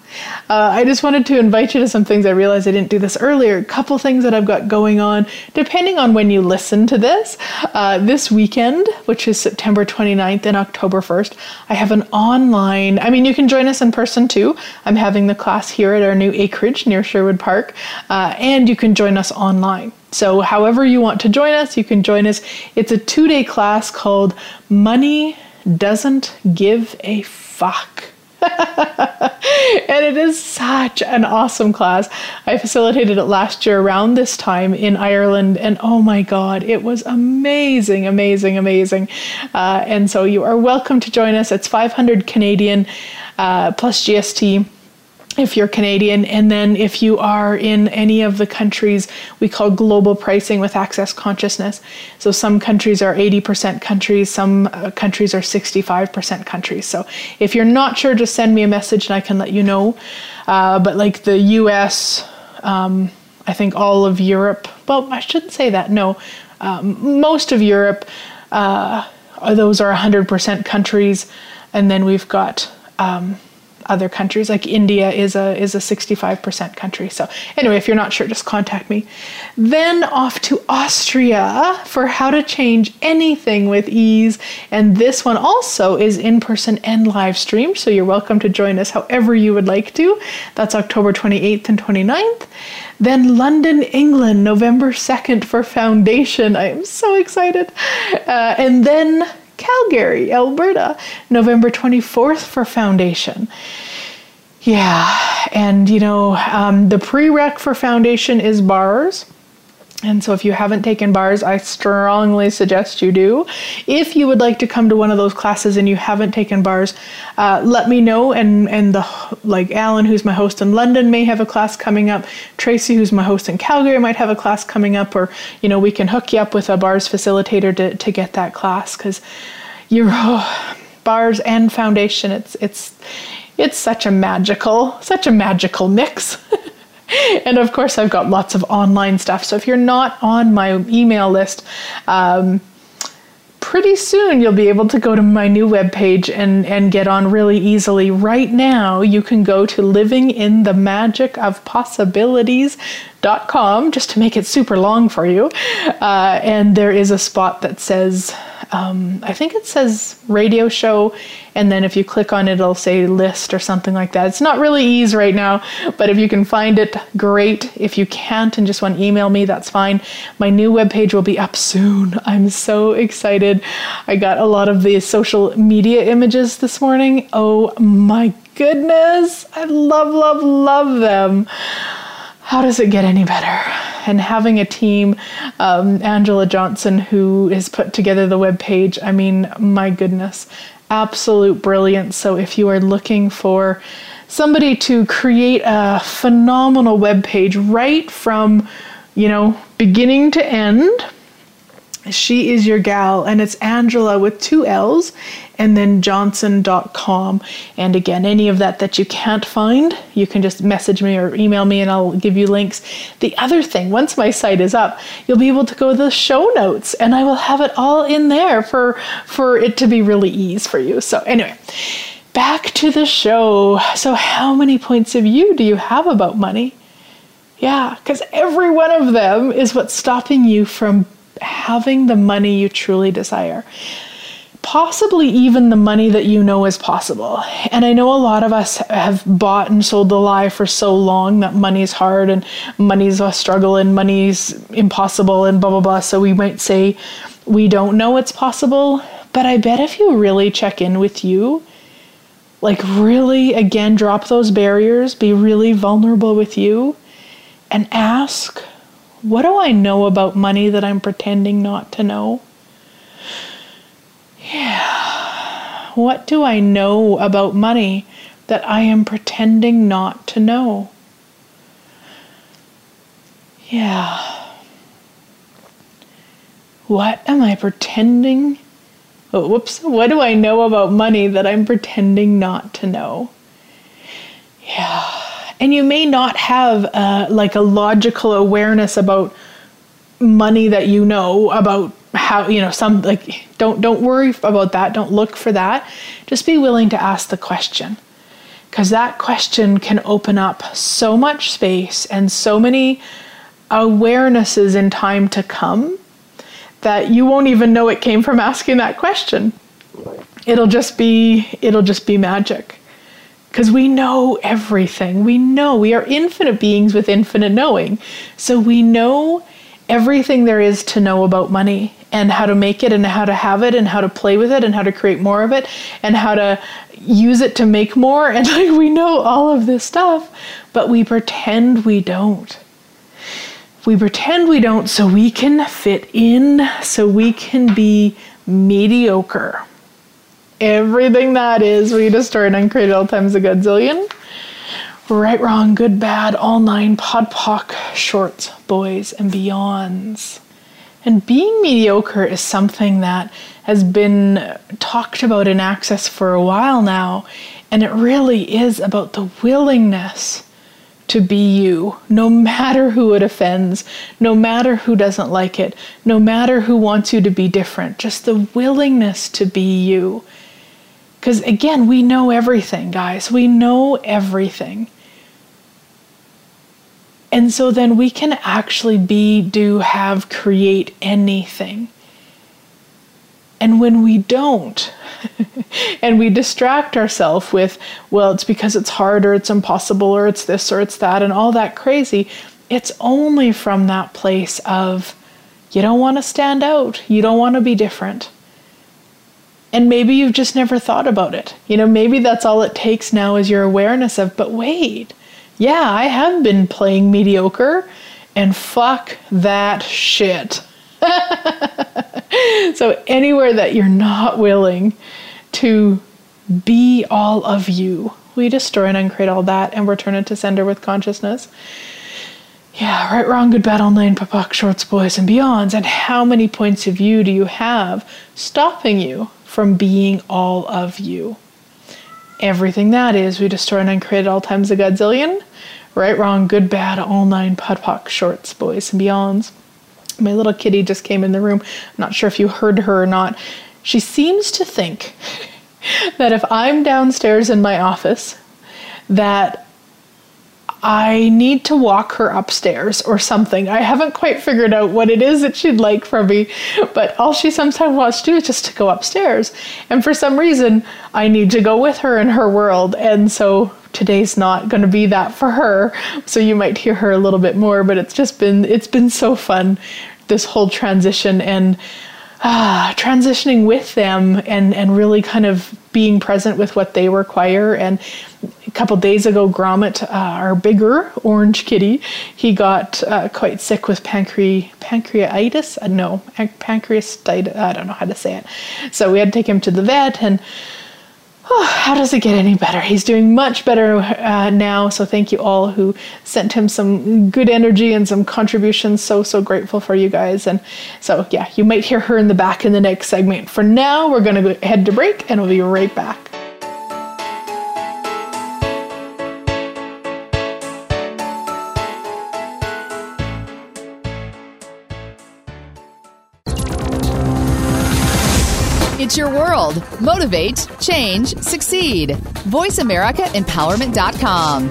Uh, I just wanted to invite you to some things. I realized I didn't do this earlier. A couple things that I've got going on, depending on when you listen to this. Uh, this weekend, which is September 29th and October 1st, I have an online, I mean, you can join us in person too. I'm having the class here at our new acreage near Sherwood Park, uh, and you can join us online. So, however you want to join us, you can join us. It's a two day class called Money Doesn't Give a Fuck. and it is such an awesome class. I facilitated it last year around this time in Ireland, and oh my god, it was amazing, amazing, amazing. Uh, and so you are welcome to join us. It's 500 Canadian uh, plus GST if you're Canadian. And then if you are in any of the countries we call global pricing with access consciousness. So some countries are 80% countries, some uh, countries are 65% countries. So if you're not sure, just send me a message and I can let you know. Uh, but like the US, um, I think all of Europe, well, I shouldn't say that, no. Um, most of Europe, uh, those are 100% countries. And then we've got um, other countries like India is a is a 65% country. So anyway, if you're not sure just contact me. Then off to Austria for how to change anything with ease and this one also is in person and live stream, so you're welcome to join us however you would like to. That's October 28th and 29th. Then London, England, November 2nd for Foundation. I am so excited. Uh, and then Calgary, Alberta, November 24th for Foundation. Yeah, and you know, um, the prereq for Foundation is bars. And so, if you haven't taken bars, I strongly suggest you do. If you would like to come to one of those classes and you haven't taken bars, uh, let me know. And and the like Alan, who's my host in London, may have a class coming up. Tracy, who's my host in Calgary, might have a class coming up. Or you know, we can hook you up with a bars facilitator to to get that class because you're oh, bars and foundation. It's it's it's such a magical such a magical mix. and of course, I've got lots of online stuff. So if you're not on my email list, um, pretty soon you'll be able to go to my new webpage and, and get on really easily. Right now, you can go to livinginthe just to make it super long for you. Uh, and there is a spot that says um, I think it says radio show, and then if you click on it, it'll say list or something like that. It's not really ease right now, but if you can find it, great. If you can't and just want to email me, that's fine. My new webpage will be up soon. I'm so excited. I got a lot of the social media images this morning. Oh my goodness. I love, love, love them how does it get any better? And having a team, um, Angela Johnson, who has put together the web page, I mean, my goodness, absolute brilliance. So if you are looking for somebody to create a phenomenal web page right from, you know, beginning to end, she is your gal, and it's Angela with two L's, and then johnson.com. And again, any of that that you can't find, you can just message me or email me and I'll give you links. The other thing, once my site is up, you'll be able to go to the show notes and I will have it all in there for for it to be really easy for you. So anyway, back to the show. So how many points of view do you have about money? Yeah, because every one of them is what's stopping you from having the money you truly desire possibly even the money that you know is possible. And I know a lot of us have bought and sold the lie for so long that money's hard and money's a struggle and money's impossible and blah, blah, blah. So we might say we don't know it's possible. But I bet if you really check in with you, like really, again, drop those barriers, be really vulnerable with you, and ask, what do I know about money that I'm pretending not to know? Yeah. What do I know about money that I am pretending not to know? Yeah. What am I pretending? Oh, whoops. What do I know about money that I'm pretending not to know? Yeah. And you may not have uh, like a logical awareness about money that you know about how you know some like don't don't worry about that. Don't look for that. Just be willing to ask the question. Because that question can open up so much space and so many awarenesses in time to come that you won't even know it came from asking that question. It'll just be it'll just be magic. Because we know everything. We know we are infinite beings with infinite knowing. So we know everything there is to know about money and how to make it and how to have it and how to play with it and how to create more of it and how to use it to make more. And like we know all of this stuff but we pretend we don't. We pretend we don't so we can fit in so we can be mediocre. Everything that is we destroyed and created all times a godzillion right wrong good bad all nine POD POC shorts boys and beyonds and being mediocre is something that has been talked about in Access for a while now. And it really is about the willingness to be you, no matter who it offends, no matter who doesn't like it, no matter who wants you to be different, just the willingness to be you. Because again, we know everything, guys. We know everything. And so then we can actually be, do, have, create anything. And when we don't, and we distract ourselves with, well, it's because it's hard or it's impossible or it's this or it's that and all that crazy, it's only from that place of you don't want to stand out, you don't want to be different. And maybe you've just never thought about it. You know, maybe that's all it takes now is your awareness of, but wait, yeah, I have been playing mediocre, and fuck that shit. so, anywhere that you're not willing to be all of you, we destroy and uncreate all that and return it to sender with consciousness. Yeah, right, wrong, good, bad, all nine, POD POC, shorts, boys, and beyonds. And how many points of view do you have stopping you from being all of you? Everything that is. We destroy and uncreate all times a godzillion. Right, wrong, good, bad, all nine POD POC shorts, boys and beyonds. My little kitty just came in the room. I'm not sure if you heard her or not. She seems to think that if I'm downstairs in my office, that I need to walk her upstairs or something. I haven't quite figured out what it is that she'd like from me, but all she sometimes wants to do is just to go upstairs. And for some reason, I need to go with her in her world. And so today's not going to be that for her. So you might hear her a little bit more, but it's just been it's been so fun this whole transition and ah, transitioning with them and and really kind of being present with what they require and couple days ago, Gromit, uh, our bigger orange kitty, he got uh, quite sick with pancre- pancreatitis. Uh, no, pancreatitis. I don't know how to say it. So we had to take him to the vet, and Oh, how does it get any better? He's doing much better uh, now. So thank you all who sent him some good energy and some contributions. So, so grateful for you guys. And so, yeah, you might hear her in the back in the next segment. For now, we're to head to break and we'll be right back. Motivate, change, succeed. VoiceAmericaEmpowerment.com.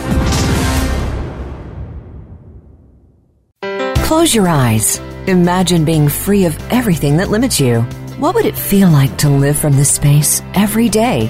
Close your eyes. Imagine being free of everything that limits you. What would it feel like to live from this space every day?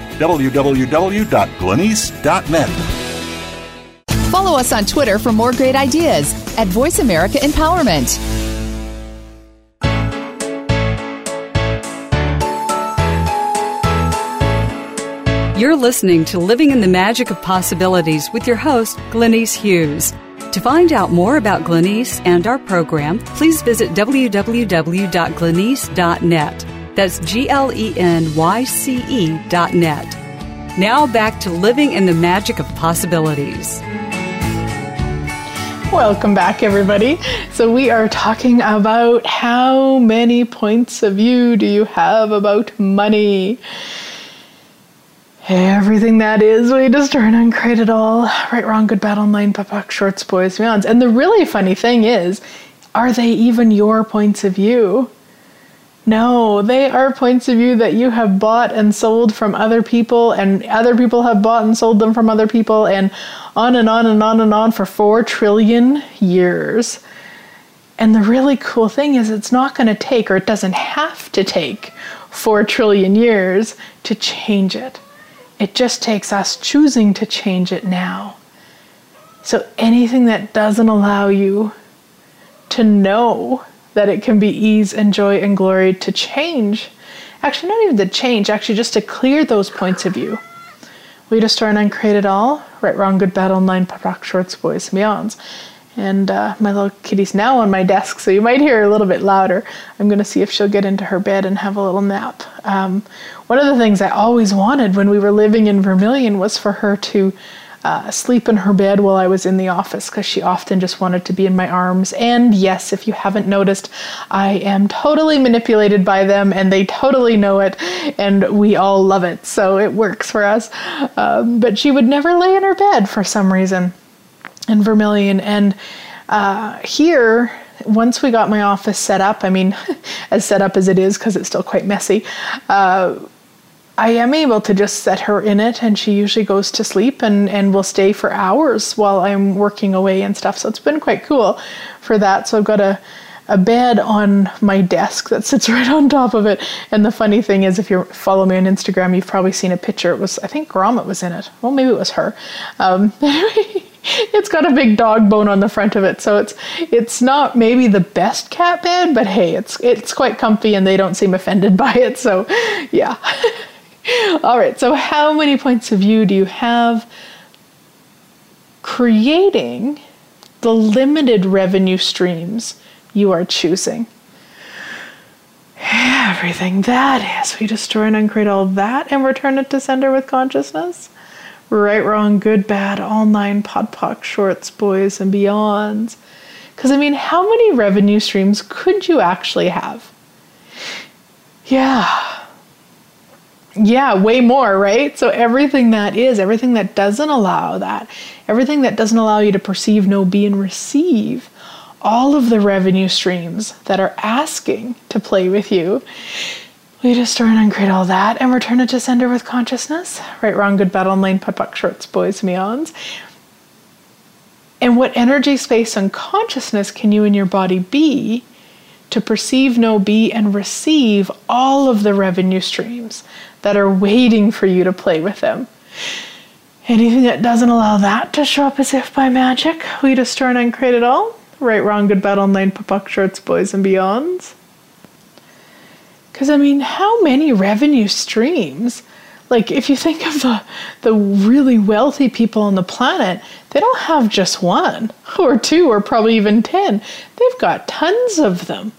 www.glenyce.net. Follow us on Twitter for more great ideas at Voice America Empowerment. You're listening to Living in the Magic of Possibilities with your host, Glenyce Hughes. To find out more about Glenyce and our program, please visit www.glenyce.net. That's G L E N Y C E dot net. Now back to Living in the Magic of Possibilities. Welcome back, everybody. So, we are talking about how many points of view do you have about money? Everything that is, we just turn and create it all. Right, wrong, good, bad, online, POC, shorts, boys, beyonds. And the really funny thing is, are they even your points of view? No, they are points of view that you have bought and sold from other people, and other people have bought and sold them from other people, and on and on and on and on for four trillion years. And the really cool thing is, it's not going to take, or it doesn't have to take, four trillion years to change it. It just takes us choosing to change it now. So anything that doesn't allow you to know that it can be ease and joy and glory to change, actually, not even to change, actually, just to clear those points of view. We just turn and create it all right, wrong, good, bad, online, POD, POC, shorts, boys, and beyonds. And uh, my little kitty's now on my desk, so you might hear her a little bit louder. I'm going to see if she'll get into her bed and have a little nap. Um, one of the things I always wanted when we were living in Vermilion was for her to uh, sleep in her bed while I was in the office because she often just wanted to be in my arms. And yes, if you haven't noticed, I am totally manipulated by them and they totally know it and we all love it. So it works for us. Um, but she would never lay in her bed for some reason in Vermilion. And uh, here, once we got my office set up, I mean, as set up as it is because it's still quite messy, uh, I am able to just set her in it and she usually goes to sleep and, and will stay for hours while I'm working away and stuff. So it's been quite cool for that. So I've got a, a bed on my desk that sits right on top of it. And the funny thing is, if you follow me on Instagram, you've probably seen a picture. It was, I think Gromit was in it. Well, maybe it was her. Um, it's got a big dog bone on the front of it, so it's it's not maybe the best cat bed, but hey, it's it's quite comfy, and they don't seem offended by it. So, yeah. All right, so how many points of view do you have creating the limited revenue streams you are choosing? Everything that is. We destroy and uncreate all that and return it to sender with consciousness. Right, wrong, good, bad, all nine, POD POC, shorts, boys, and beyonds. Because, I mean, how many revenue streams could you actually have? Yeah, Yeah, way more, right? So everything that is, everything that doesn't allow that, everything that doesn't allow you to perceive, know, be, and receive, all of the revenue streams that are asking to play with you. We destroy and uncreate all that and return it to sender with consciousness. Right, wrong, good, bad, online, POD, POC, shorts, boys, beyonds. And what energy, space, and consciousness can you and your body be to perceive, know, be, and receive all of the revenue streams that are waiting for you to play with them. Anything that doesn't allow that to show up as if by magic, we destroy and uncreate it all. Right, wrong, good, bad, online, POC, shorts, boys, and beyonds. Because, I mean, how many revenue streams? Like, if you think of the, the really wealthy people on the planet, they don't have just one or two or probably even 10. They've got tons of them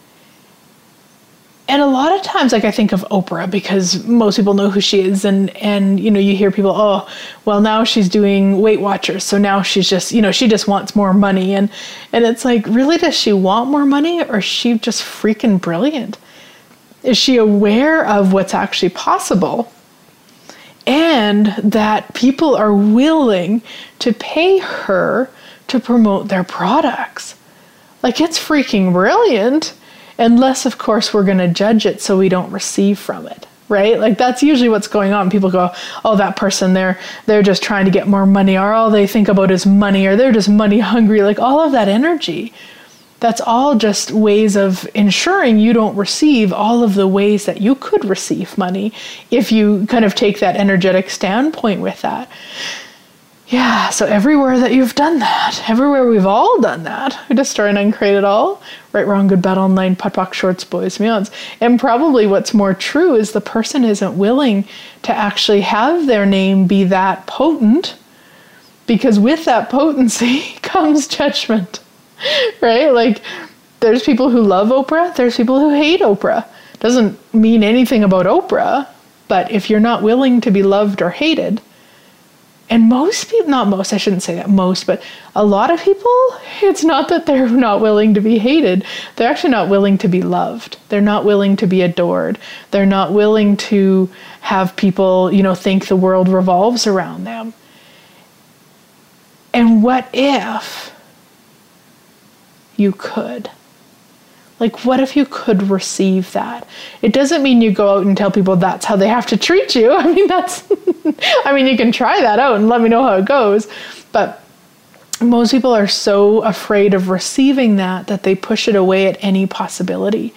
and a lot of times like i think of oprah because most people know who she is and and you know you hear people oh well now she's doing weight watchers so now she's just you know she just wants more money. And and it's like really does she want more money or is she just freaking brilliant? Is she aware of what's actually possible? And that people are willing to pay her to promote their products. Like it's freaking brilliant unless of course we're going to judge it so we don't receive from it right? Like that's usually what's going on. People go oh that person they're they're just trying to get more money or all they think about is money or they're just money hungry. Like all of that energy that's all just ways of ensuring you don't receive all of the ways that you could receive money if you kind of take that energetic standpoint with that yeah, so everywhere that you've done that, everywhere we've all done that, we destroy and uncreate it all. Right, wrong, good, bad, online, POD, POC, shorts, boys, beyonds. And probably what's more true is the person isn't willing to actually have their name be that potent because with that potency comes judgment, right? Like, there's people who love Oprah, there's people who hate Oprah. Doesn't mean anything about Oprah, but if you're not willing to be loved or hated, and most people, not most, I shouldn't say that most, but a lot of people, it's not that they're not willing to be hated. They're actually not willing to be loved. They're not willing to be adored. They're not willing to have people, you know, think the world revolves around them. And what if you could? Like, what if you could receive that? It doesn't mean you go out and tell people that's how they have to treat you. I mean, that's, I mean, you can try that out and let me know how it goes. But most people are so afraid of receiving that that they push it away at any possibility.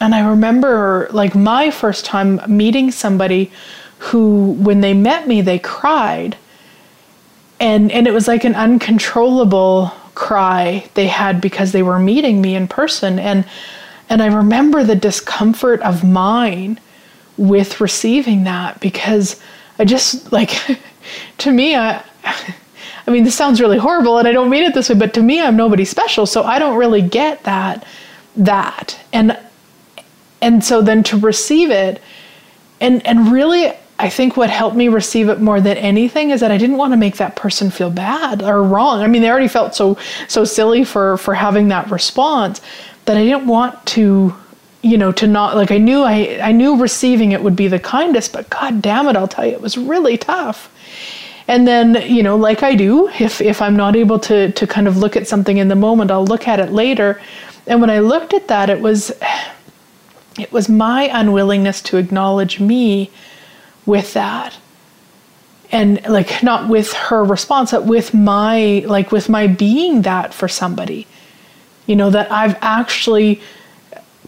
And I remember, like, my first time meeting somebody who, when they met me, they cried. And, and it was like an uncontrollable cry they had because they were meeting me in person. And and I remember the discomfort of mine with receiving that because I just like to me I I mean this sounds really horrible and I don't mean it this way but to me I'm nobody special. So I don't really get that that. And and so then to receive it and and really I think what helped me receive it more than anything is that I didn't want to make that person feel bad or wrong. I mean, they already felt so so silly for for having that response that I didn't want to you know to not like I knew I I knew receiving it would be the kindest, but god damn it, I'll tell you it was really tough. And then, you know, like I do, if if I'm not able to to kind of look at something in the moment, I'll look at it later. And when I looked at that, it was it was my unwillingness to acknowledge me with that. And like not with her response but with my like with my being that for somebody. You know that i've actually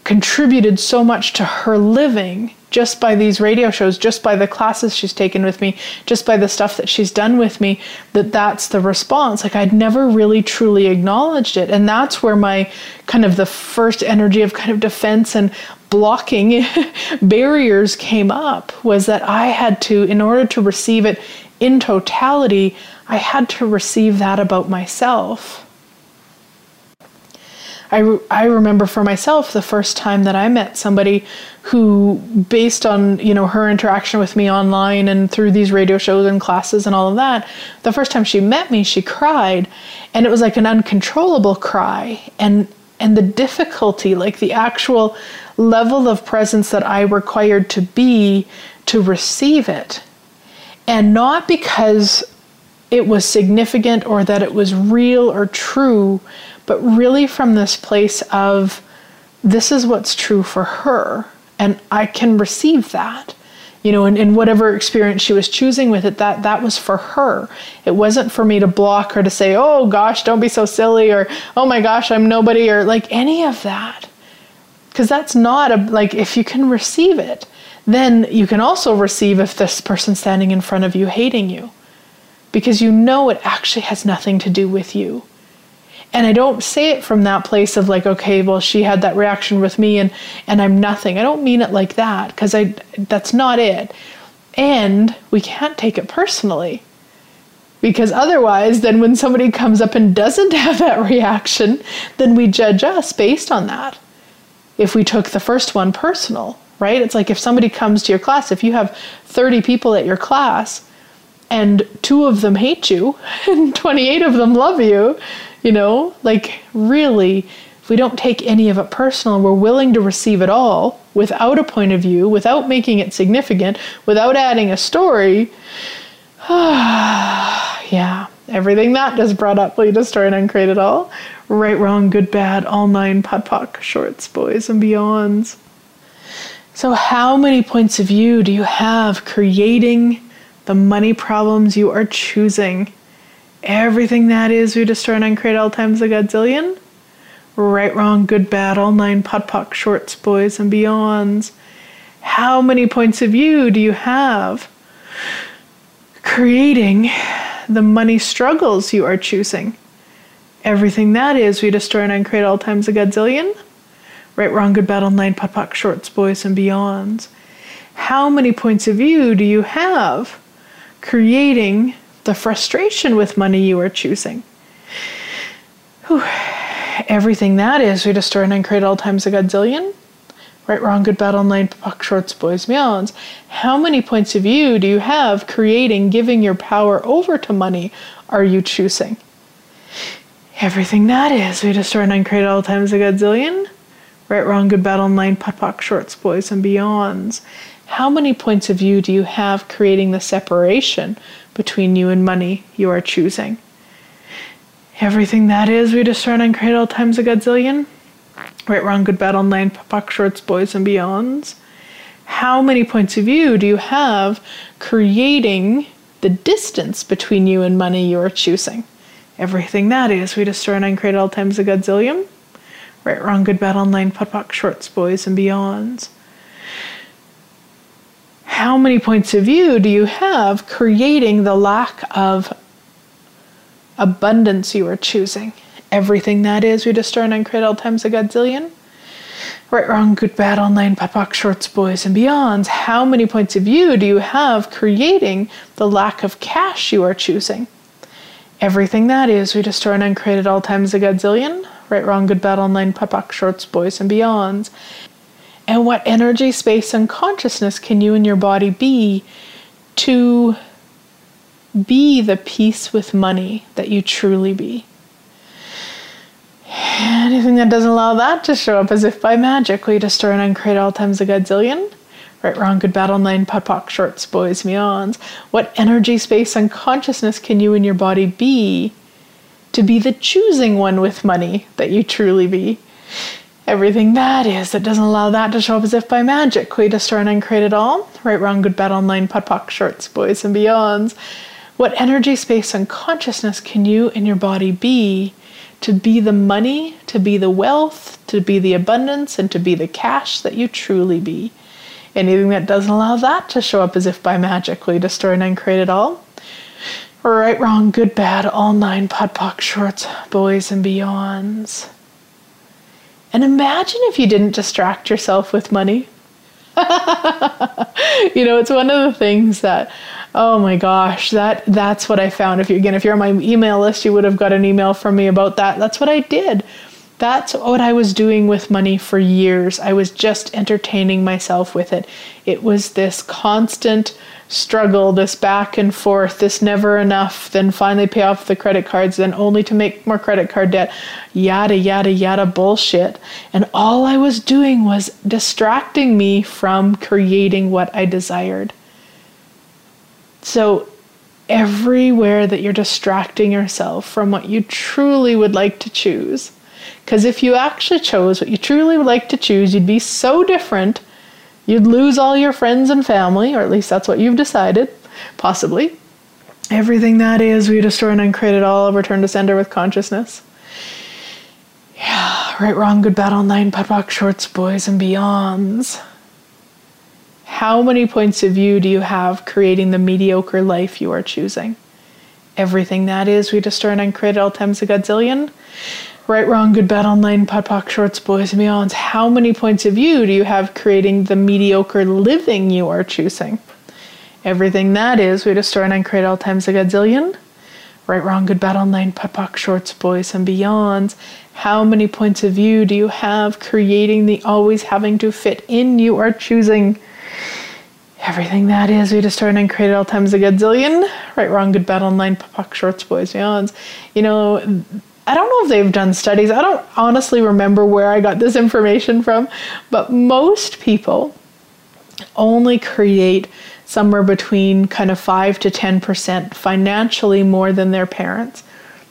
contributed so much to her living just by these radio shows just by the classes she's taken with me just by the stuff that she's done with me that that's the response. Like i'd never really truly acknowledged it. And that's where my kind of the first energy of kind of defense and blocking barriers came up was that I had to, in order to receive it in totality, I had to receive that about myself. I, re- I remember for myself the first time that I met somebody who, based on you know her interaction with me online and through these radio shows and classes and all of that, the first time she met me, she cried, and it was like an uncontrollable cry, and and the difficulty, like the actual level of presence that I required to be to receive it. And not because it was significant or that it was real or true, but really from this place of this is what's true for her, and I can receive that. You know, in, in whatever experience she was choosing with it, that that was for her. It wasn't for me to block her to say, "Oh gosh, don't be so silly," or "Oh my gosh, I'm nobody," or like any of that. Because that's not a like if you can receive it, then you can also receive if this person standing in front of you hating you because you know it actually has nothing to do with you. And I don't say it from that place of like, okay, well, she had that reaction with me and, and I'm nothing. I don't mean it like that because I that's not it. And we can't take it personally. Because otherwise, then when somebody comes up and doesn't have that reaction, then we judge us based on that. If we took the first one personal, right? It's like if somebody comes to your class, if you have 30 people at your class and two of them hate you and 28 of them love you, you know, like really, if we don't take any of it personal, we're willing to receive it all without a point of view, without making it significant, without adding a story. yeah, everything that just brought up, will you destroy and uncreate it all? Right, wrong, good, bad, all nine, POD POC, shorts, boys, and beyonds. So, how many points of view do you have creating the money problems you are choosing. Everything that is, we destroy and uncreate all times a godzillion. Right, wrong, good, bad, all nine, POD POC, shorts, boys, and beyonds. How many points of view do you have creating the money struggles you are choosing? Everything that is, we destroy and uncreate all times a godzillion. Right, wrong, good, bad, all nine, POD POC, shorts, boys, and beyonds. How many points of view do you have creating the frustration with money you are choosing. Whew. Everything that is, we destroy and create all times a godzillion. Right, wrong, good, bad, online, POC, shorts, boys, beyonds. How many points of view do you have creating, giving your power over to money are you choosing? Everything that is, we destroy and create all times a godzillion. Right, wrong, good, bad, online, POC, shorts, boys, and beyonds how many points of view do you have creating the separation between you and money you are choosing? Everything that is, we discern and create all times a godzillion. Right, wrong, good, bad, online, POC, shorts, boys, and beyonds. How many points of view do you have creating the distance between you and money you are choosing? Everything that is, we destroy and create all times a godzillion. Right, wrong, good, bad, online, POC, shorts, boys, and beyonds how many points of view do you have creating the lack of abundance you are choosing? Everything that is, we destroy and create all times a godzillion. Right, wrong, good, bad, all nine, pop, shorts, boys, and beyonds. How many points of view do you have creating the lack of cash you are choosing? Everything that is, we destroy and create at all times a godzillion. Right, wrong, good, bad, all nine, pop, shorts, boys, and beyonds. And what energy, space, and consciousness can you and your body be to be the peace with money that you truly be? Anything that doesn't allow that to show up as if by magic, we destroy and uncreate all times a godzillion. Right, wrong, good, bad, all nine, POD POC, shorts, boys, beyonds. What energy, space, and consciousness can you and your body be to be the choosing one with money that you truly be? everything that is that doesn't allow that to show up as if by magic. We destroy and uncreate it all. Right, wrong, good, bad, all nine, POD POC, shorts, boys, and beyonds. What energy, space, and consciousness can you and your body be to be the money, to be the wealth, to be the abundance, and to be the cash that you truly be? Anything that doesn't allow that to show up as if by magic, we destroy and uncreate it all. Right, wrong, good, bad, all nine POD POC, shorts, boys, and beyonds. And imagine if you didn't distract yourself with money. you know, it's one of the things that oh my gosh, that that's what I found. If you again, if you're on my email list, you would have got an email from me about that. That's what I did. That's what I was doing with money for years. I was just entertaining myself with it. It was this constant struggle, this back and forth, this never enough, then finally pay off the credit cards, then only to make more credit card debt, yada, yada, yada bullshit. And all I was doing was distracting me from creating what I desired. So, everywhere that you're distracting yourself from what you truly would like to choose, because if you actually chose what you truly would like to choose, you'd be so different You'd lose all your friends and family, or at least that's what you've decided, possibly. Everything that is, we destroy and uncreate it all, return to sender with consciousness. Yeah, right, wrong, good, bad, all nine, POD shorts, boys, and beyonds. How many points of view do you have creating the mediocre life you are choosing? Everything that is, we destroy and uncreate all times a godzillion. Right, wrong, good, bad, all nine, POD shorts, boys and beyonds. How many points of view do you have creating the mediocre living you are choosing? Everything that is, we destroy and uncreate all times a godzillion. Right, wrong, good, bad, all nine, POD shorts, boys and beyonds. How many points of view do you have creating the always having to fit in you are choosing? Everything that is, we destroy and uncreate all times a godzillion. Right, wrong, good, bad, all nine, POD shorts, boys, beyonds. You know, I don't know if they've done studies. I don't honestly remember where I got this information from, but most people only create somewhere between kind of 5 to 10% financially more than their parents.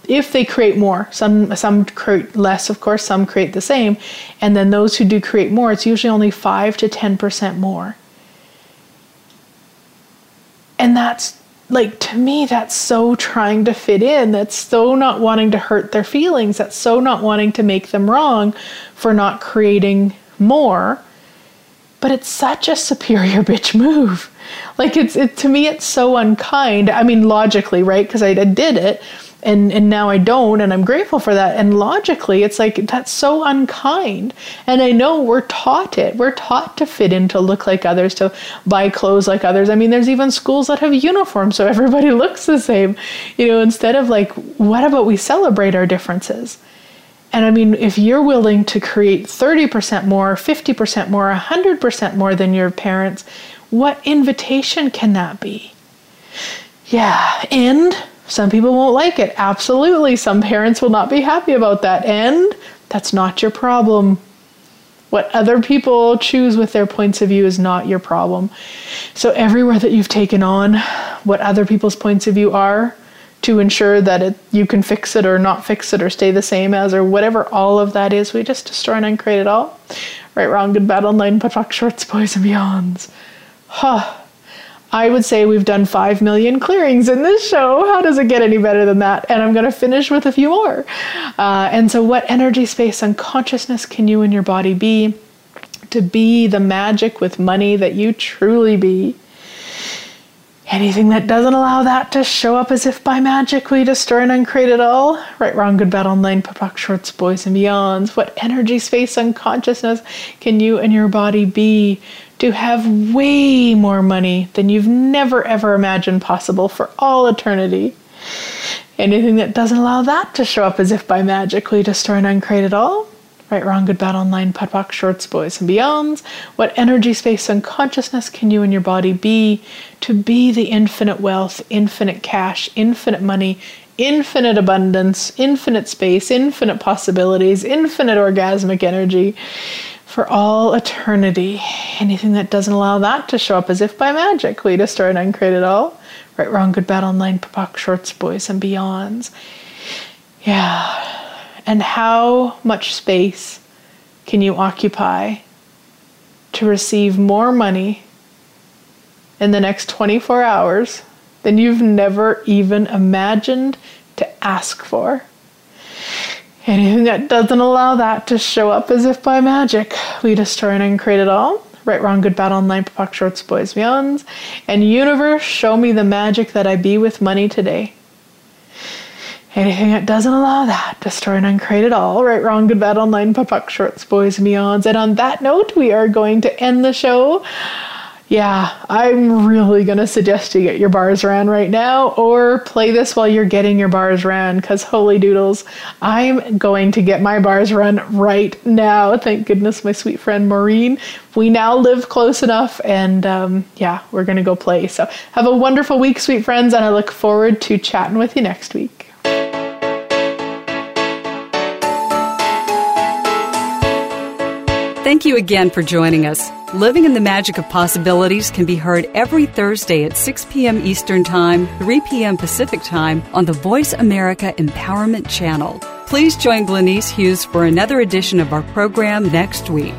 If they create more, some some create less, of course, some create the same, and then those who do create more, it's usually only 5 to 10% more. And that's like to me that's so trying to fit in. That's so not wanting to hurt their feelings. That's so not wanting to make them wrong for not creating more. But it's such a superior bitch move. Like it's it to me it's so unkind. I mean logically right? Because I, I did it and and now I don't and I'm grateful for that. And logically it's like that's so unkind. And I know we're taught it. We're taught to fit in to look like others to buy clothes like others. I mean there's even schools that have uniforms so everybody looks the same. You know instead of like what about we celebrate our differences? And I mean, if you're willing to create 30% more, 50% more, 100% more than your parents, what invitation can that be? Yeah, and some people won't like it. Absolutely. Some parents will not be happy about that. And that's not your problem. What other people choose with their points of view is not your problem. So, everywhere that you've taken on what other people's points of view are to ensure that it, you can fix it or not fix it or stay the same as or whatever all of that is, we just destroy and uncreate it all. Right, wrong, good, bad, all nine, POD shorts, boys and beyonds. Huh. I would say we've done 5 million clearings in this show. How does it get any better than that? And I'm going to finish with a few more. Uh, and so, what energy, space, and consciousness can you and your body be to be the magic with money that you truly be? Anything that doesn't allow that to show up as if by magic we destroy and uncreate it all. Right, wrong, good, bad, all nine, POD shorts, boys and beyonds. What energy, space, and consciousness can you and your body be to have way more money than you've never ever imagined possible for all eternity. Anything that doesn't allow that to show up as if by magic, we destroy and uncreate it all. Right, wrong, good, bad, all nine, POD shorts, boys and beyonds. What energy, space, and consciousness can you and your body be to be the infinite wealth, infinite cash, infinite money, infinite abundance, infinite space, infinite possibilities, infinite orgasmic energy? For all eternity. Anything that doesn't allow that to show up as if by magic, we destroy and uncreate it all. Right, wrong, good, bad, all nine, POD shorts, boys and beyonds. Yeah. And how much space can you occupy to receive more money in the next 24 hours than you've never even imagined to ask for? Anything that doesn't allow that to show up as if by magic, we destroy and uncreate it all. Right, wrong, good, bad, all nine, POD shorts, boys, beyonds. And universe, show me the magic that I be with money today. Anything that doesn't allow that, destroy and uncreate it all. Right, wrong, good, bad, all nine, POD shorts, boys, beyonds. And on that note, we are going to end the show. Yeah, I'm really going to suggest you get your bars ran right now or play this while you're getting your bars ran because holy doodles, I'm going to get my bars run right now. Thank goodness my sweet friend Maureen. We now live close enough and um, yeah, we're going to go play. So have a wonderful week, sweet friends, and I look forward to chatting with you next week. Thank you again for joining us. Living in the Magic of Possibilities can be heard every Thursday at 6 p.m. Eastern Time, 3 p.m. Pacific Time on the Voice America Empowerment Channel. Please join Glenyce Hughes for another edition of our program next week.